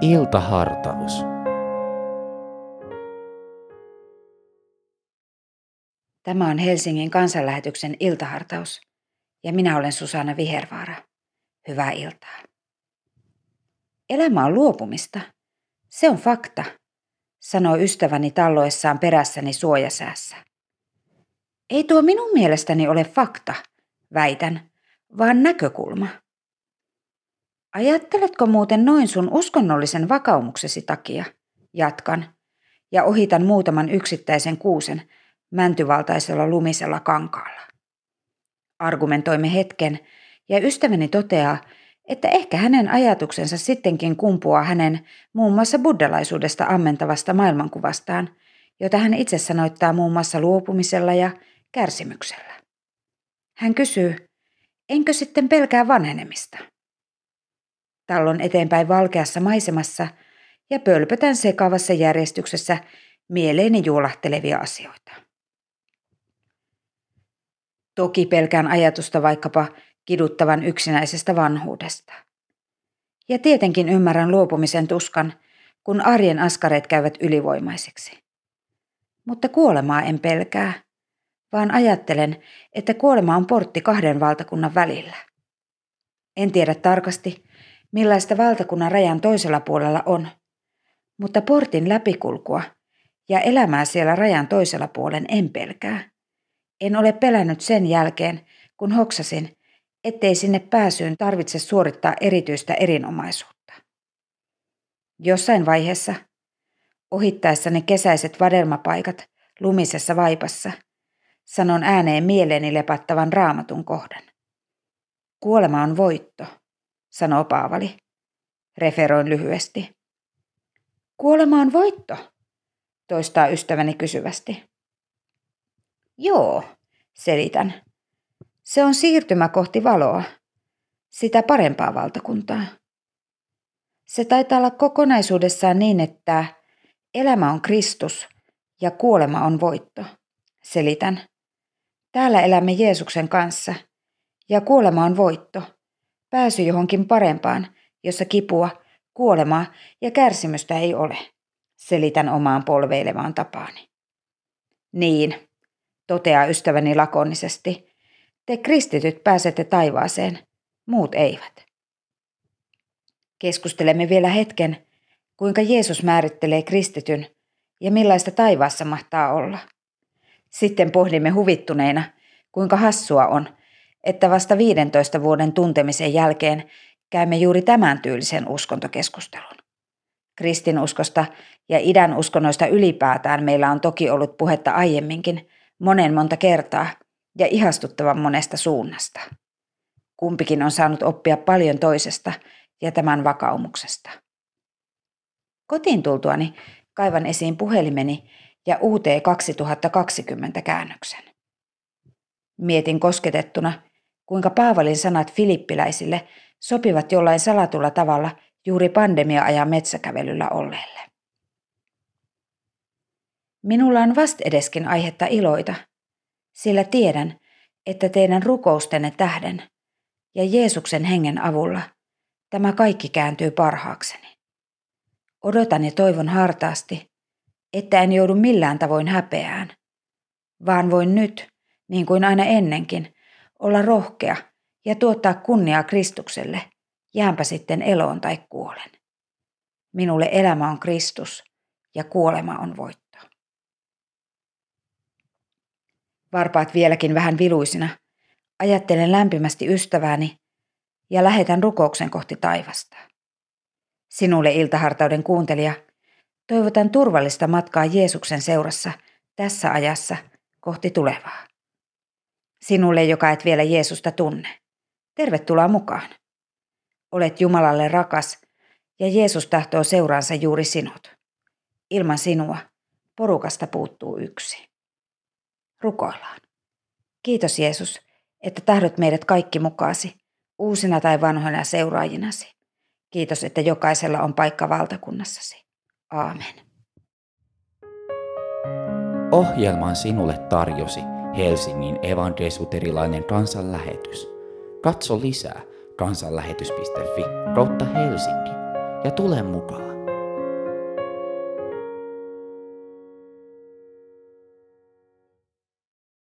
Iltahartaus. Tämä on Helsingin kansanlähetyksen iltahartaus ja minä olen Susanna Vihervaara. Hyvää iltaa. Elämä on luopumista. Se on fakta, sanoo ystäväni talloessaan perässäni suojasäässä. Ei tuo minun mielestäni ole fakta, väitän, vaan näkökulma. Ajatteletko muuten noin sun uskonnollisen vakaumuksesi takia? Jatkan ja ohitan muutaman yksittäisen kuusen mäntyvaltaisella lumisella kankaalla. Argumentoimme hetken ja ystäväni toteaa, että ehkä hänen ajatuksensa sittenkin kumpuaa hänen muun muassa buddhalaisuudesta ammentavasta maailmankuvastaan, jota hän itse sanoittaa muun muassa luopumisella ja kärsimyksellä. Hän kysyy, enkö sitten pelkää vanhenemista? Tallon eteenpäin valkeassa maisemassa ja pölpötän sekavassa järjestyksessä mieleeni juolahtelevia asioita. Toki pelkään ajatusta vaikkapa kiduttavan yksinäisestä vanhuudesta. Ja tietenkin ymmärrän luopumisen tuskan, kun arjen askareet käyvät ylivoimaiseksi. Mutta kuolemaa en pelkää, vaan ajattelen, että kuolema on portti kahden valtakunnan välillä. En tiedä tarkasti, millaista valtakunnan rajan toisella puolella on, mutta portin läpikulkua ja elämää siellä rajan toisella puolen en pelkää. En ole pelännyt sen jälkeen, kun hoksasin, ettei sinne pääsyyn tarvitse suorittaa erityistä erinomaisuutta. Jossain vaiheessa, ohittaessani kesäiset vadelmapaikat lumisessa vaipassa, sanon ääneen mieleeni lepattavan raamatun kohdan. Kuolema on voitto, sanoo Paavali. Referoin lyhyesti. Kuolema on voitto, toistaa ystäväni kysyvästi. Joo, selitän. Se on siirtymä kohti valoa, sitä parempaa valtakuntaa. Se taitaa olla kokonaisuudessaan niin, että elämä on Kristus ja kuolema on voitto. Selitän. Täällä elämme Jeesuksen kanssa ja kuolema on voitto. Pääsy johonkin parempaan, jossa kipua, kuolemaa ja kärsimystä ei ole. Selitän omaan polveilevaan tapaani. Niin, toteaa ystäväni lakonisesti te kristityt pääsette taivaaseen, muut eivät. Keskustelemme vielä hetken, kuinka Jeesus määrittelee kristityn ja millaista taivaassa mahtaa olla. Sitten pohdimme huvittuneina, kuinka hassua on, että vasta 15 vuoden tuntemisen jälkeen käymme juuri tämän tyylisen uskontokeskustelun. Kristinuskosta ja idän uskonnoista ylipäätään meillä on toki ollut puhetta aiemminkin, monen monta kertaa – ja ihastuttavan monesta suunnasta. Kumpikin on saanut oppia paljon toisesta ja tämän vakaumuksesta. Kotiin tultuani kaivan esiin puhelimeni ja UT 2020 käännöksen. Mietin kosketettuna, kuinka Paavalin sanat filippiläisille sopivat jollain salatulla tavalla juuri pandemia-ajan metsäkävelyllä olleelle. Minulla on vastedeskin aihetta iloita, sillä tiedän, että teidän rukoustenne tähden ja Jeesuksen hengen avulla tämä kaikki kääntyy parhaakseni. Odotan ja toivon hartaasti, että en joudu millään tavoin häpeään, vaan voin nyt, niin kuin aina ennenkin, olla rohkea ja tuottaa kunniaa Kristukselle, jäänpä sitten eloon tai kuolen. Minulle elämä on Kristus ja kuolema on voitto. varpaat vieläkin vähän viluisina, ajattelen lämpimästi ystävääni ja lähetän rukouksen kohti taivasta. Sinulle iltahartauden kuuntelija, toivotan turvallista matkaa Jeesuksen seurassa tässä ajassa kohti tulevaa. Sinulle, joka et vielä Jeesusta tunne, tervetuloa mukaan. Olet Jumalalle rakas ja Jeesus tahtoo seuraansa juuri sinut. Ilman sinua porukasta puuttuu yksi. Rukoillaan. Kiitos Jeesus, että tahdot meidät kaikki mukaasi, uusina tai vanhoina seuraajinasi. Kiitos, että jokaisella on paikka valtakunnassasi. Aamen. Ohjelman sinulle tarjosi Helsingin evankelisuterilainen kansanlähetys. Katso lisää kansanlähetys.fi kautta Helsinki ja tule mukaan.